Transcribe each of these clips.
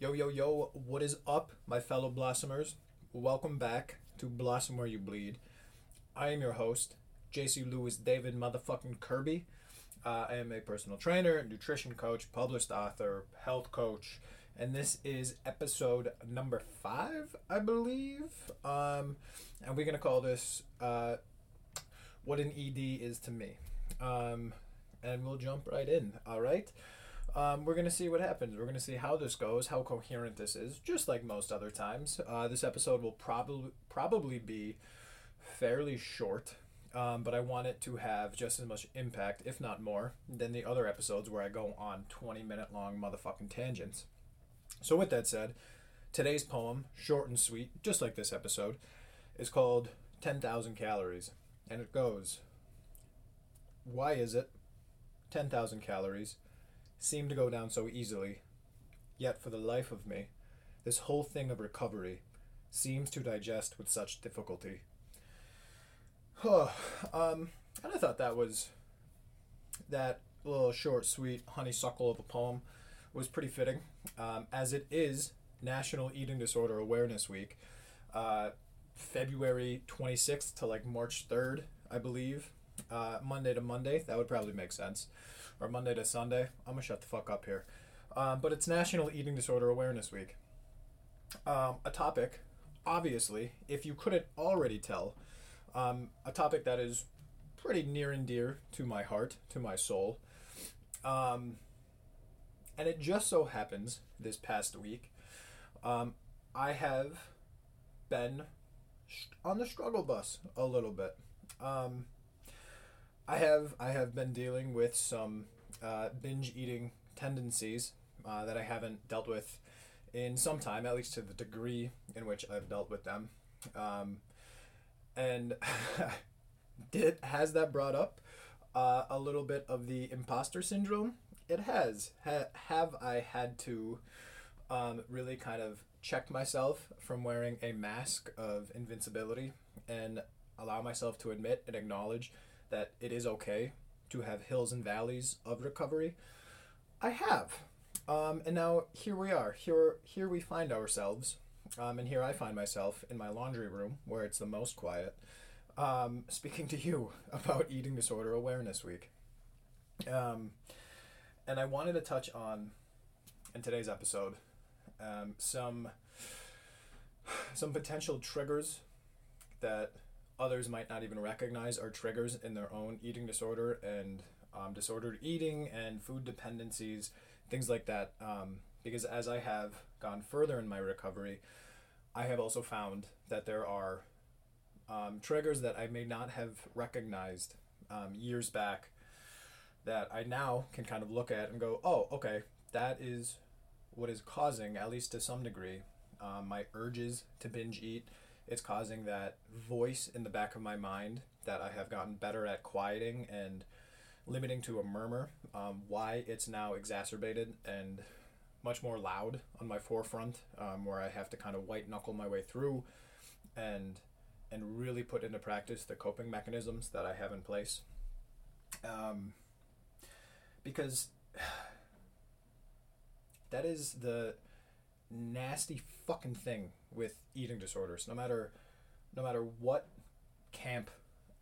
Yo, yo, yo, what is up, my fellow blossomers? Welcome back to Blossom Where You Bleed. I am your host, JC Lewis David motherfucking Kirby. Uh, I am a personal trainer, nutrition coach, published author, health coach, and this is episode number five, I believe. Um, and we're going to call this uh, What an ED is to Me. Um, and we'll jump right in, all right? Um, we're going to see what happens. We're going to see how this goes, how coherent this is, just like most other times. Uh, this episode will probably probably be fairly short, um, but I want it to have just as much impact, if not more, than the other episodes where I go on 20 minute long motherfucking tangents. So, with that said, today's poem, short and sweet, just like this episode, is called 10,000 Calories. And it goes Why is it 10,000 calories seem to go down so easily? Yet, for the life of me, this whole thing of recovery seems to digest with such difficulty. Oh, um, and I thought that was that little short, sweet honeysuckle of a poem was pretty fitting, um, as it is National Eating Disorder Awareness Week, uh, February 26th to like March 3rd, I believe. Uh, Monday to Monday, that would probably make sense. Or Monday to Sunday. I'm gonna shut the fuck up here. Um, but it's National Eating Disorder Awareness Week. Um, a topic, obviously, if you couldn't already tell, um, a topic that is pretty near and dear to my heart, to my soul. Um, and it just so happens this past week, um, I have been on the struggle bus a little bit. Um, I have I have been dealing with some uh, binge eating tendencies uh, that I haven't dealt with in some time, at least to the degree in which I've dealt with them. Um, and did has that brought up uh, a little bit of the imposter syndrome? It has. Ha- have I had to um, really kind of check myself from wearing a mask of invincibility and allow myself to admit and acknowledge that it is okay to have hills and valleys of recovery? I have. Um, and now here we are. Here, here we find ourselves, um, and here I find myself in my laundry room where it's the most quiet, um, speaking to you about Eating Disorder Awareness Week. Um, and I wanted to touch on in today's episode um, some some potential triggers that others might not even recognize are triggers in their own eating disorder and um, disordered eating and food dependencies, things like that. Um, because as I have gone further in my recovery, I have also found that there are um, triggers that I may not have recognized um, years back that I now can kind of look at and go, oh, okay, that is what is causing, at least to some degree, um, my urges to binge eat. It's causing that voice in the back of my mind that I have gotten better at quieting and limiting to a murmur. Um, why it's now exacerbated and much more loud on my forefront, um, where I have to kind of white knuckle my way through and and really put into practice the coping mechanisms that I have in place. Um, because that is the nasty fucking thing with eating disorders. No matter no matter what camp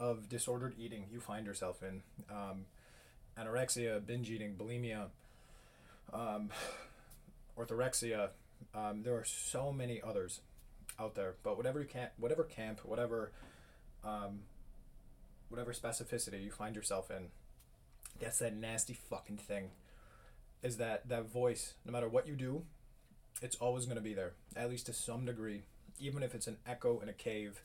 of disordered eating you find yourself in, um, anorexia, binge eating, bulimia, um, orthorexia. Um, there are so many others out there, but whatever you can, whatever camp, whatever, um, whatever specificity you find yourself in, that's that nasty fucking thing. Is that that voice? No matter what you do, it's always going to be there, at least to some degree, even if it's an echo in a cave.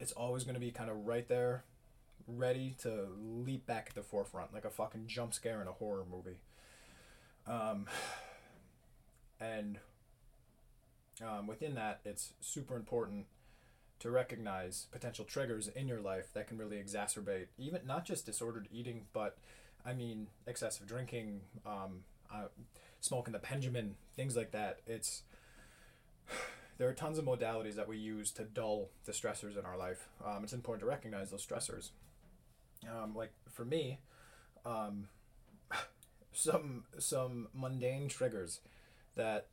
It's always going to be kind of right there, ready to leap back at the forefront, like a fucking jump scare in a horror movie. Um, and um, within that, it's super important to recognize potential triggers in your life that can really exacerbate even not just disordered eating, but I mean excessive drinking, um, uh, smoking the Benjamin, things like that. It's there are tons of modalities that we use to dull the stressors in our life. Um, it's important to recognize those stressors. Um, like for me, um, some some mundane triggers that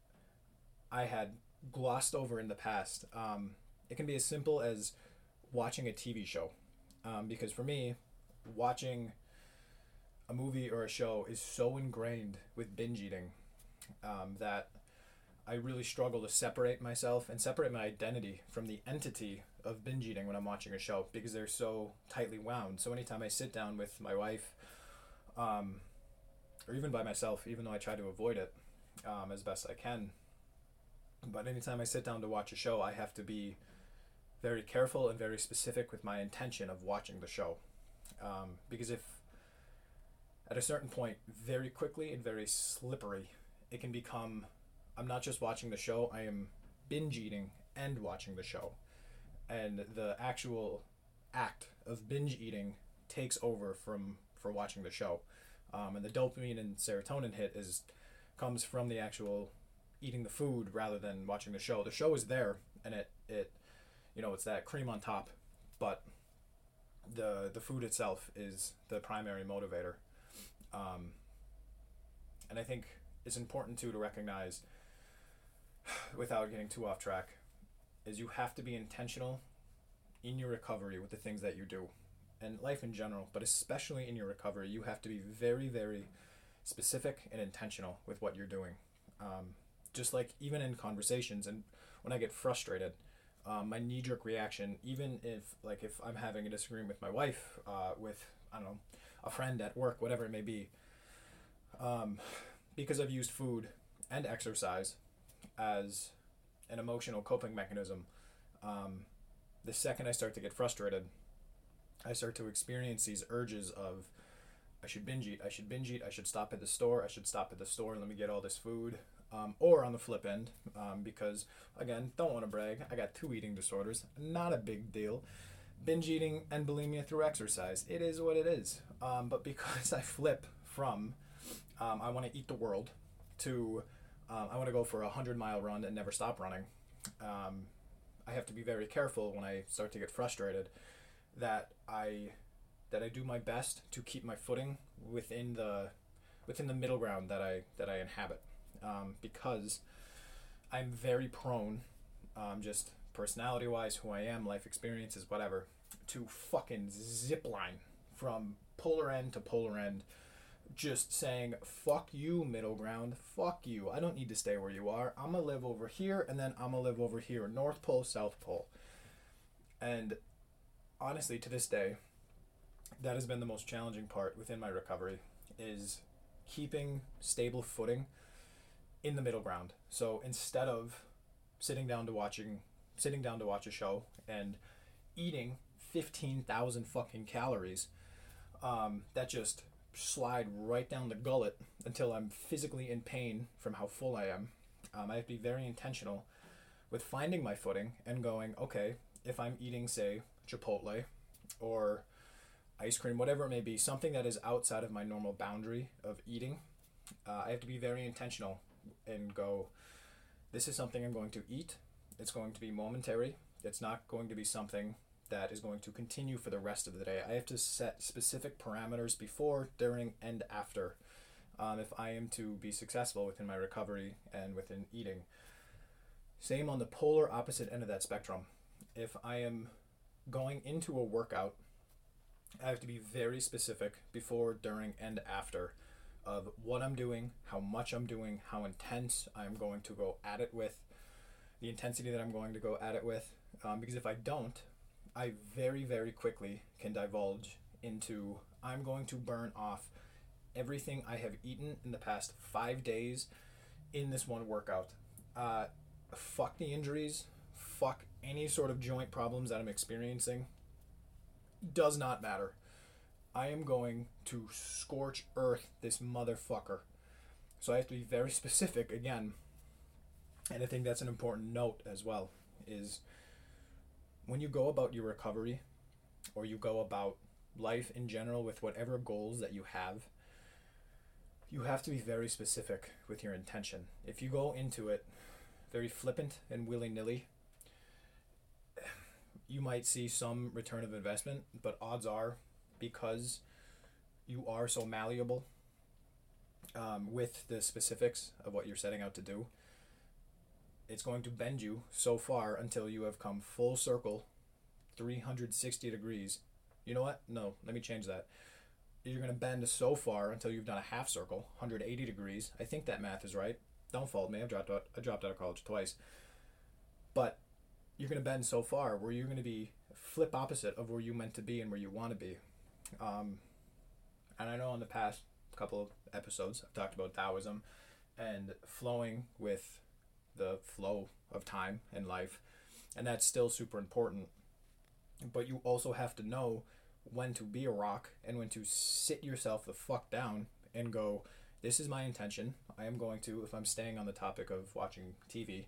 I had glossed over in the past. Um, it can be as simple as watching a TV show. Um, because for me, watching a movie or a show is so ingrained with binge eating um, that I really struggle to separate myself and separate my identity from the entity of binge eating when I'm watching a show because they're so tightly wound. So anytime I sit down with my wife, um, or even by myself, even though I try to avoid it um, as best I can, but anytime I sit down to watch a show, I have to be very careful and very specific with my intention of watching the show. Um, because if at a certain point, very quickly and very slippery, it can become I'm not just watching the show, I am binge eating and watching the show. And the actual act of binge eating takes over from for watching the show. Um, and the dopamine and serotonin hit is comes from the actual eating the food rather than watching the show. The show is there and it it you know, it's that cream on top, but the the food itself is the primary motivator. Um, and I think it's important too to recognize without getting too off track is you have to be intentional in your recovery with the things that you do and life in general but especially in your recovery you have to be very very specific and intentional with what you're doing. Um, just like even in conversations and when i get frustrated um, my knee-jerk reaction even if like if i'm having a disagreement with my wife uh, with i don't know a friend at work whatever it may be um, because i've used food and exercise as an emotional coping mechanism. Um, the second I start to get frustrated, I start to experience these urges of I should binge eat, I should binge eat, I should stop at the store, I should stop at the store and let me get all this food. Um, or on the flip end, um, because again, don't want to brag, I got two eating disorders, not a big deal. Binge eating and bulimia through exercise, it is what it is. Um, but because I flip from um, I want to eat the world to um, I want to go for a hundred mile run and never stop running. Um, I have to be very careful when I start to get frustrated that I that I do my best to keep my footing within the within the middle ground that I that I inhabit um, because I'm very prone um, just personality wise who I am life experiences whatever to fucking zip line from polar end to polar end just saying fuck you middle ground. Fuck you. I don't need to stay where you are. I'm gonna live over here and then i'm gonna live over here. North pole south pole. And honestly to this day that has been the most challenging part within my recovery is keeping stable footing in the middle ground. So instead of sitting down to watching sitting down to watch a show and eating 15,000 fucking calories um, that just slide right down the gullet until I'm physically in pain from how full I am. Um, I have to be very intentional with finding my footing and going, okay, if I'm eating, say, Chipotle or ice cream, whatever it may be, something that is outside of my normal boundary of eating, uh, I have to be very intentional and go, this is something I'm going to eat. It's going to be momentary. It's not going to be something that is going to continue for the rest of the day. I have to set specific parameters before, during, and after um, if I am to be successful within my recovery and within eating. Same on the polar opposite end of that spectrum. If I am going into a workout, I have to be very specific before, during, and after of what I'm doing, how much I'm doing, how intense I'm going to go at it with, the intensity that I'm going to go at it with. Um, because if I don't, I very, very quickly can divulge into I'm going to burn off everything I have eaten in the past five days in this one workout. Uh, fuck the injuries, fuck any sort of joint problems that I'm experiencing. Does not matter. I am going to scorch earth this motherfucker. So I have to be very specific again. And I think that's an important note as well is when you go about your recovery or you go about life in general with whatever goals that you have, you have to be very specific with your intention. If you go into it very flippant and willy nilly, you might see some return of investment, but odds are because you are so malleable um, with the specifics of what you're setting out to do, it's going to bend you so far until you have come full circle, 360 degrees. You know what? No, let me change that. You're going to bend so far until you've done a half circle, 180 degrees. I think that math is right. Don't fault me. I've dropped out, I dropped out of college twice. But you're going to bend so far where you're going to be flip opposite of where you meant to be and where you want to be. Um, and I know in the past couple of episodes I've talked about Taoism and flowing with the flow of time and life, and that's still super important. But you also have to know when to be a rock and when to sit yourself the fuck down and go, This is my intention. I am going to, if I'm staying on the topic of watching TV,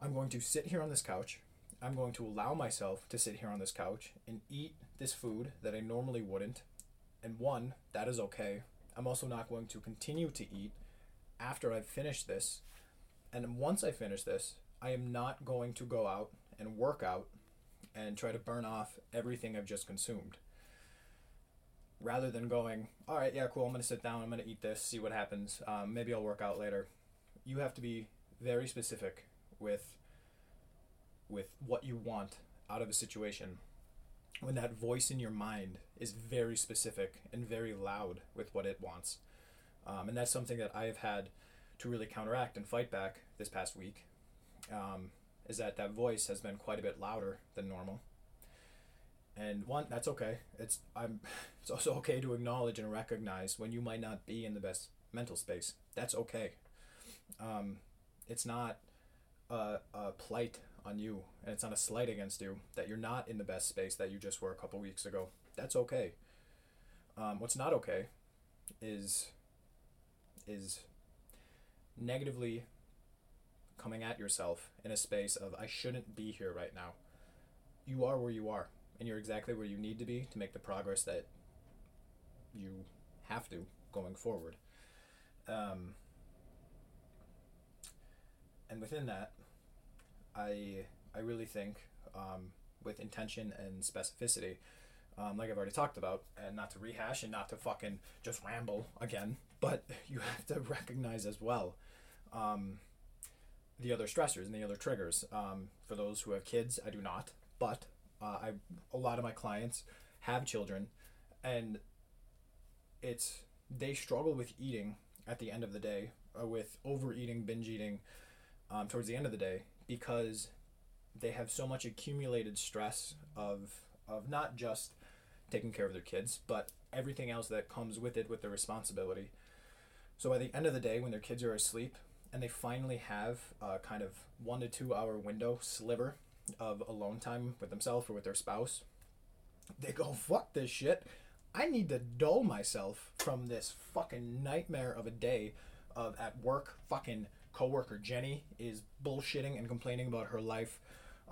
I'm going to sit here on this couch. I'm going to allow myself to sit here on this couch and eat this food that I normally wouldn't. And one, that is okay. I'm also not going to continue to eat after I've finished this and once I finish this, I am not going to go out and work out and try to burn off everything I've just consumed. Rather than going, all right, yeah, cool, I'm going to sit down, I'm going to eat this, see what happens, um, maybe I'll work out later. You have to be very specific with with what you want out of a situation when that voice in your mind is very specific and very loud with what it wants. Um, and that's something that I have had to really counteract and fight back this past week um, is that that voice has been quite a bit louder than normal. And one, that's okay. It's I'm. It's also okay to acknowledge and recognize when you might not be in the best mental space. That's okay. Um, it's not a, a plight on you, and it's not a slight against you that you're not in the best space that you just were a couple weeks ago. That's okay. Um, what's not okay is is negatively coming at yourself in a space of I shouldn't be here right now. You are where you are, and you're exactly where you need to be to make the progress that you have to going forward. Um, and within that, I I really think um, with intention and specificity, um, like I've already talked about, and not to rehash and not to fucking just ramble again, but you have to recognize as well um, the other stressors and the other triggers. Um, for those who have kids, I do not, but uh, I a lot of my clients have children, and it's they struggle with eating at the end of the day, uh, with overeating, binge eating, um, towards the end of the day because they have so much accumulated stress of of not just taking care of their kids, but everything else that comes with it with the responsibility. So by the end of the day, when their kids are asleep, and they finally have a kind of one to two hour window sliver of alone time with themselves or with their spouse, they go, fuck this shit. I need to dull myself from this fucking nightmare of a day of at work. Fucking coworker Jenny is bullshitting and complaining about her life.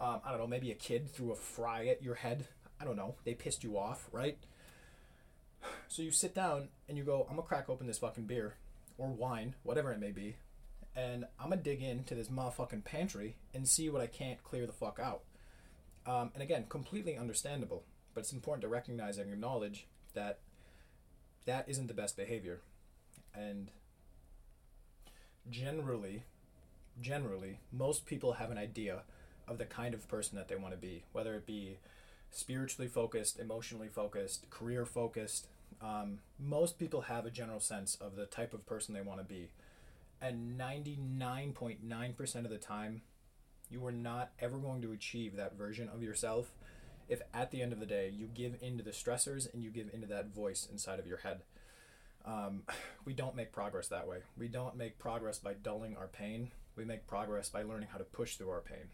Um, I don't know, maybe a kid threw a fry at your head. I don't know. They pissed you off, right? So you sit down and you go, I'm gonna crack open this fucking beer or wine, whatever it may be, and I'm gonna dig into this motherfucking pantry and see what I can't clear the fuck out. Um, and again, completely understandable, but it's important to recognize and acknowledge that that isn't the best behavior. And generally, generally, most people have an idea of the kind of person that they want to be, whether it be spiritually focused, emotionally focused, career focused. Um, most people have a general sense of the type of person they want to be and 99.9% of the time you are not ever going to achieve that version of yourself if at the end of the day you give into the stressors and you give into that voice inside of your head. Um, we don't make progress that way. We don't make progress by dulling our pain. We make progress by learning how to push through our pain.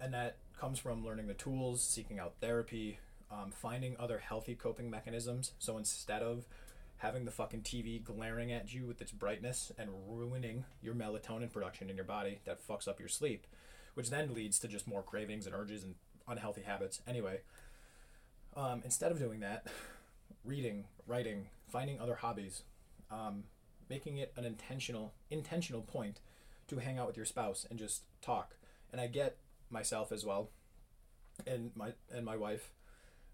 And that comes from learning the tools seeking out therapy um, finding other healthy coping mechanisms. So instead of having the fucking TV glaring at you with its brightness and ruining your melatonin production in your body that fucks up your sleep, which then leads to just more cravings and urges and unhealthy habits. Anyway, um, instead of doing that, reading, writing, finding other hobbies, um, making it an intentional intentional point to hang out with your spouse and just talk. And I get myself as well, and my and my wife.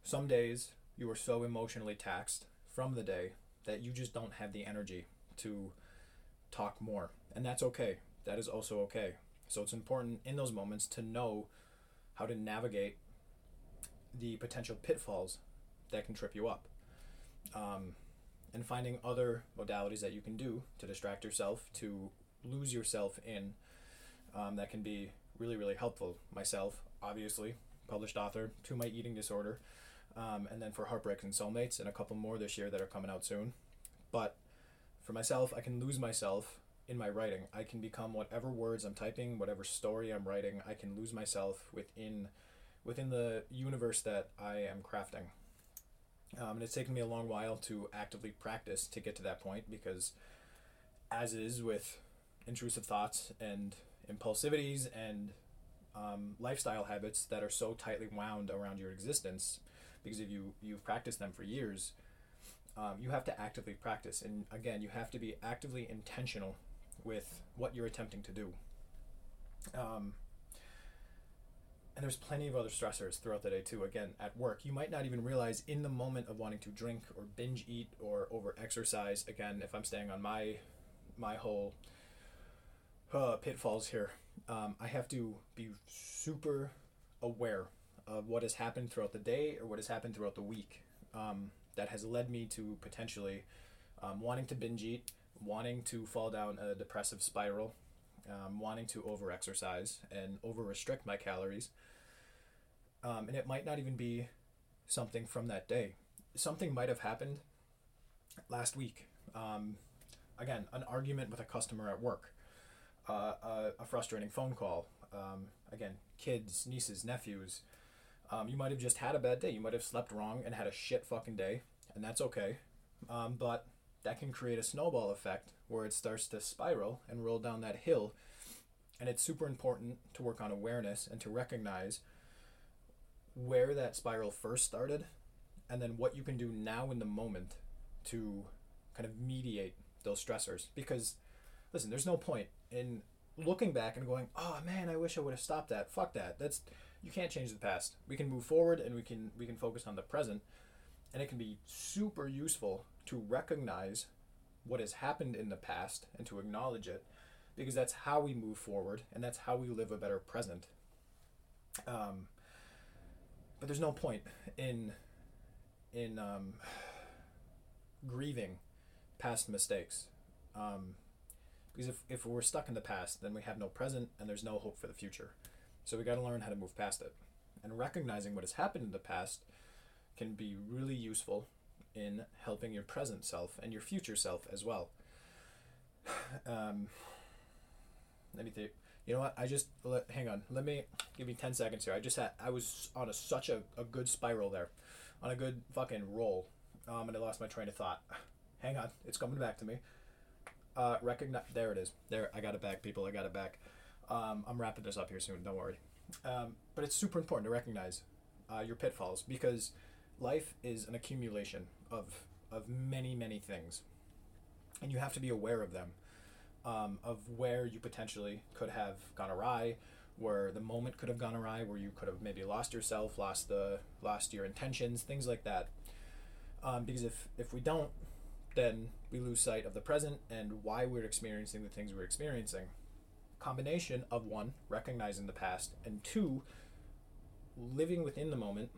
Some days you are so emotionally taxed from the day that you just don't have the energy to talk more. And that's okay. That is also okay. So it's important in those moments to know how to navigate the potential pitfalls that can trip you up. Um, and finding other modalities that you can do to distract yourself, to lose yourself in, um, that can be really, really helpful. Myself, obviously, published author to my eating disorder, um, and then for Heartbreaks and Soulmates, and a couple more this year that are coming out soon. But for myself, I can lose myself in my writing. I can become whatever words I'm typing, whatever story I'm writing. I can lose myself within within the universe that I am crafting. Um, and it's taken me a long while to actively practice to get to that point because, as is with intrusive thoughts and impulsivities and um, lifestyle habits that are so tightly wound around your existence, because if you you've practiced them for years, um, you have to actively practice, and again, you have to be actively intentional with what you're attempting to do. Um, and there's plenty of other stressors throughout the day too. Again, at work, you might not even realize in the moment of wanting to drink or binge eat or over exercise. Again, if I'm staying on my my whole uh, pitfalls here, um, I have to be super aware of what has happened throughout the day or what has happened throughout the week um, that has led me to potentially um, wanting to binge eat, wanting to fall down a depressive spiral, um, wanting to over exercise and over restrict my calories um, and it might not even be something from that day. Something might have happened last week. Um, again, an argument with a customer at work, uh, a, a, frustrating phone call. Um, again, kids, nieces, nephews. Um, you might have just had a bad day. You might have slept wrong and had a shit fucking day, and that's okay. Um, but that can create a snowball effect where it starts to spiral and roll down that hill. And it's super important to work on awareness and to recognize where that spiral first started and then what you can do now in the moment to kind of mediate those stressors because listen there's no point in looking back and going oh man i wish i would have stopped that. Fuck that. That's you can't change the past. We can move forward and we can we can focus on the present. And it can be super useful to recognize what has happened in the past and to acknowledge it because that's how we move forward and that's how we live a better present. Um, but there's no point in in um, grieving past mistakes. Um, because if, if we're stuck in the past then we have no present and there's no hope for the future so we got to learn how to move past it and recognizing what has happened in the past can be really useful in helping your present self and your future self as well um, let me think you know what? I just let, hang on. Let me give me ten seconds here. I just had I was on a such a, a good spiral there, on a good fucking roll, um, and I lost my train of thought. Hang on, it's coming back to me. Uh, recognize. There it is. There, I got it back, people. I got it back. Um, I'm wrapping this up here soon. Don't worry. Um, but it's super important to recognize uh, your pitfalls because life is an accumulation of of many many things, and you have to be aware of them um, of where you potentially could have gone awry, where the moment could have gone awry, where you could have maybe lost yourself, lost the lost your intentions, things like that. Um, because if if we don't, then we lose sight of the present and why we're experiencing the things we're experiencing. Combination of one, recognizing the past, and two, living within the moment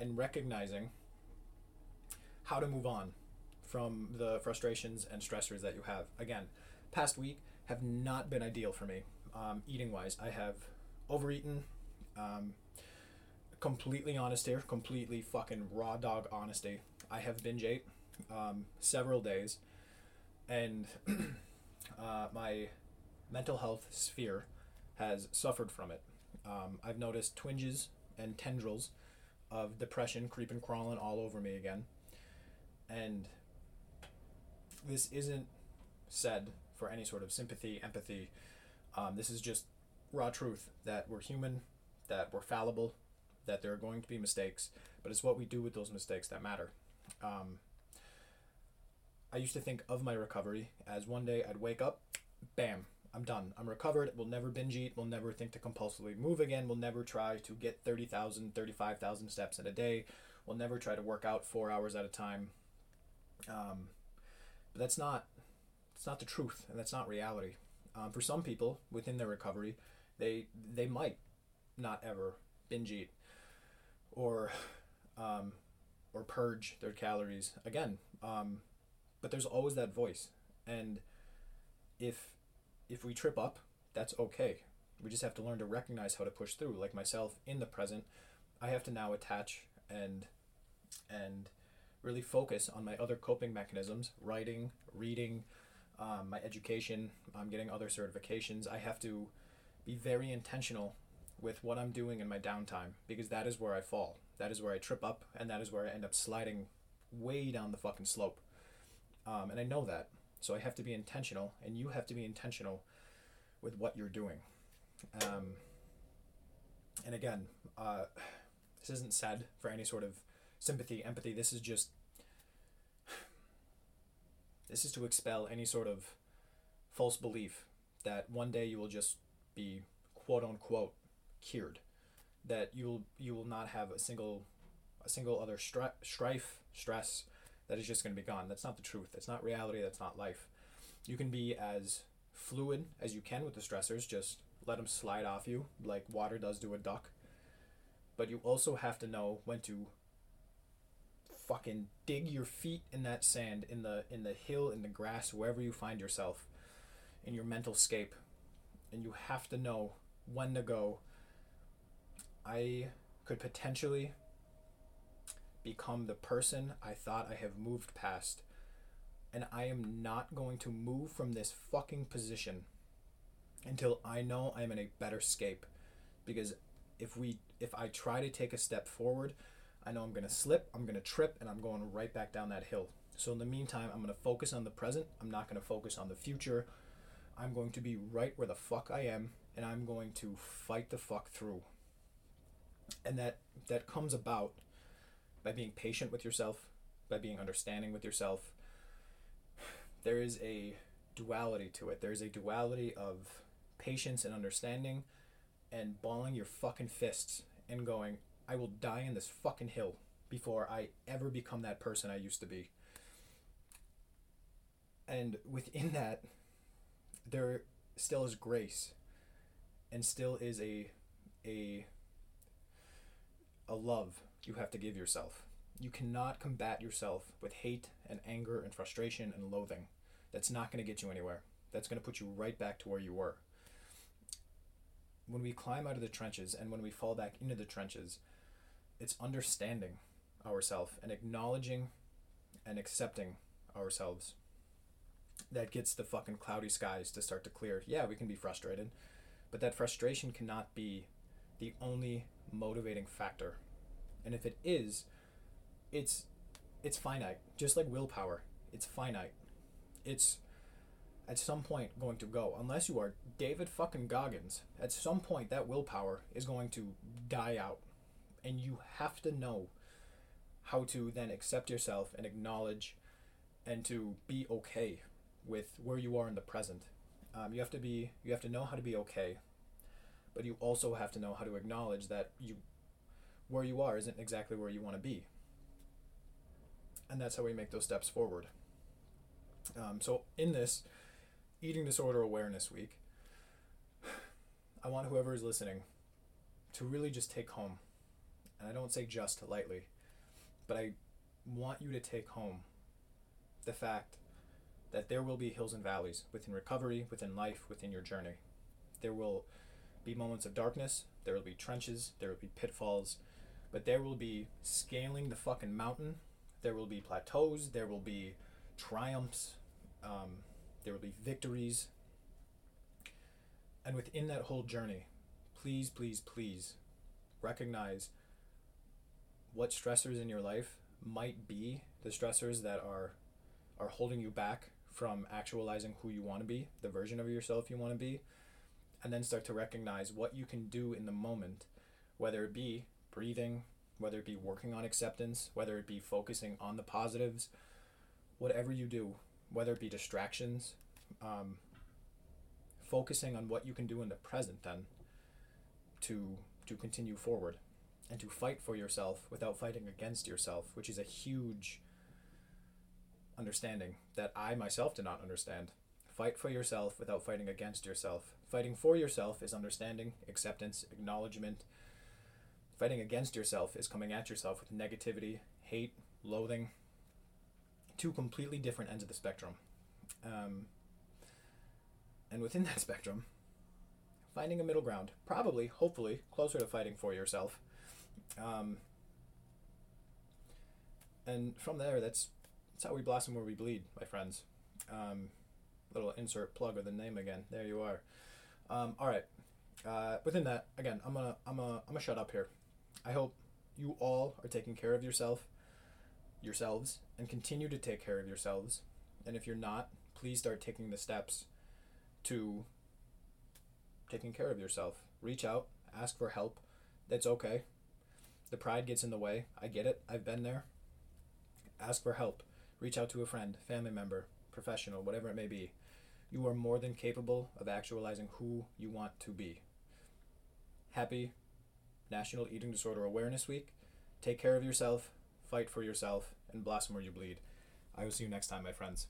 and recognizing how to move on from the frustrations and stressors that you have. Again, past week have not been ideal for me, um, eating wise. I have overeaten. Um, completely honest here, completely fucking raw dog honesty. I have binge ate um, several days, and uh, my mental health sphere has suffered from it. Um, I've noticed twinges and tendrils of depression creeping, crawling all over me again. And this isn't said for any sort of sympathy, empathy. Um, this is just raw truth that we're human, that we're fallible, that there are going to be mistakes, but it's what we do with those mistakes that matter. Um, I used to think of my recovery as one day I'd wake up, bam, I'm done. I'm recovered. We'll never binge eat. We'll never think to compulsively move again. We'll never try to get 30,000, 35,000 steps in a day. We'll never try to work out four hours at a time. Um, But that's not it's not the truth and that's not reality. Um, for some people within their recovery, they they might not ever binge eat or um, or purge their calories again. Um, but there's always that voice, and if if we trip up, that's okay. We just have to learn to recognize how to push through. Like myself in the present, I have to now attach and and really focus on my other coping mechanisms: writing, reading, um, my education. I'm getting other certifications. I have to be very intentional with what I'm doing in my downtime because that is where I fall. That is where I trip up, and that is where I end up sliding way down the fucking slope. Um, and I know that. So I have to be intentional, and you have to be intentional with what you're doing. Um, and again, uh, this isn't said for any sort of sympathy, empathy. This is just. This is to expel any sort of false belief that one day you will just be quote unquote cured that you'll you will not have a single a single other stri- strife stress that is just going to be gone. That's not the truth. That's not reality. That's not life. You can be as fluid as you can with the stressors. Just let them slide off you like water does to a duck. But you also have to know when to fucking dig your feet in that sand in the in the hill in the grass wherever you find yourself in your mental scape. And you have to know when to go. I could potentially become the person I thought I have moved past. And I am not going to move from this fucking position until I know I'm in a better scape. Because if we if I try to take a step forward, I know I'm gonna slip, I'm gonna trip, and I'm going right back down that hill. So in the meantime, I'm gonna focus on the present. I'm not gonna focus on the future. I'm going to be right where the fuck I am, and I'm going to fight the fuck through and that that comes about by being patient with yourself by being understanding with yourself there is a duality to it. There's a duality of patience and understanding and balling your fucking fists and going i will die in this fucking hill before i ever become that person i used to be. And within that there still is grace and still is a a a love you have to give yourself. You cannot combat yourself with hate and anger and frustration and loathing. That's not going to get you anywhere. That's going to put you right back to where you were. When we climb out of the trenches and when we fall back into the trenches, it's understanding ourselves and acknowledging and accepting ourselves that gets the fucking cloudy skies to start to clear. Yeah, we can be frustrated, but that frustration cannot be the only motivating factor. And if it is, it's it's finite, just like willpower. It's finite. It's at some point going to go unless you are David fucking Goggins. At some point that willpower is going to die out. And you have to know how to then accept yourself and acknowledge and to be okay with where you are in the present. Um, you have to be you have to know how to be okay but you also have to know how to acknowledge that you where you are isn't exactly where you want to be. And that's how we make those steps forward. Um, so in this eating disorder awareness week i want whoever is listening to really just take home and i don't say just lightly but i want you to take home the fact that there will be hills and valleys within recovery within life within your journey. There will be moments of darkness, there will be trenches, there will be pitfalls, but there will be scaling the fucking mountain, there will be plateaus, there will be triumphs, um, there will be victories. And within that whole journey, please, please, please recognize what stressors in your life might be the stressors that are are holding you back from actualizing who you want to be, the version of yourself you want to be, and then start to recognize what you can do in the moment, whether it be breathing, whether it be working on acceptance, whether it be focusing on the positives, whatever you do, whether it be distractions, um, focusing on what you can do in the present then to to continue forward and to fight for yourself without fighting against yourself, which is a huge understanding that I myself did not understand. Fight for yourself without fighting against yourself. Fighting for yourself is understanding, acceptance, acknowledgement. Fighting against yourself is coming at yourself with negativity, hate, loathing. Two completely different ends of the spectrum. Um, and within that spectrum, finding a middle ground, probably, hopefully, closer to fighting for yourself. Um, and from there, that's that's how we blossom where we bleed, my friends. Um, little insert plug of the name again. There you are. Um, all right. Uh, within that, again, I'm gonna I'm gonna I'm gonna shut up here. I hope you all are taking care of yourself, yourselves, and continue to take care of yourselves. And if you're not, please start taking the steps to taking care of yourself. Reach out, ask for help. That's okay. The pride gets in the way. I get it. I've been there. Ask for help. Reach out to a friend, family member, professional, whatever it may be. You are more than capable of actualizing who you want to be. Happy National Eating Disorder Awareness Week. Take care of yourself, fight for yourself, and blossom where you bleed. I will see you next time, my friends.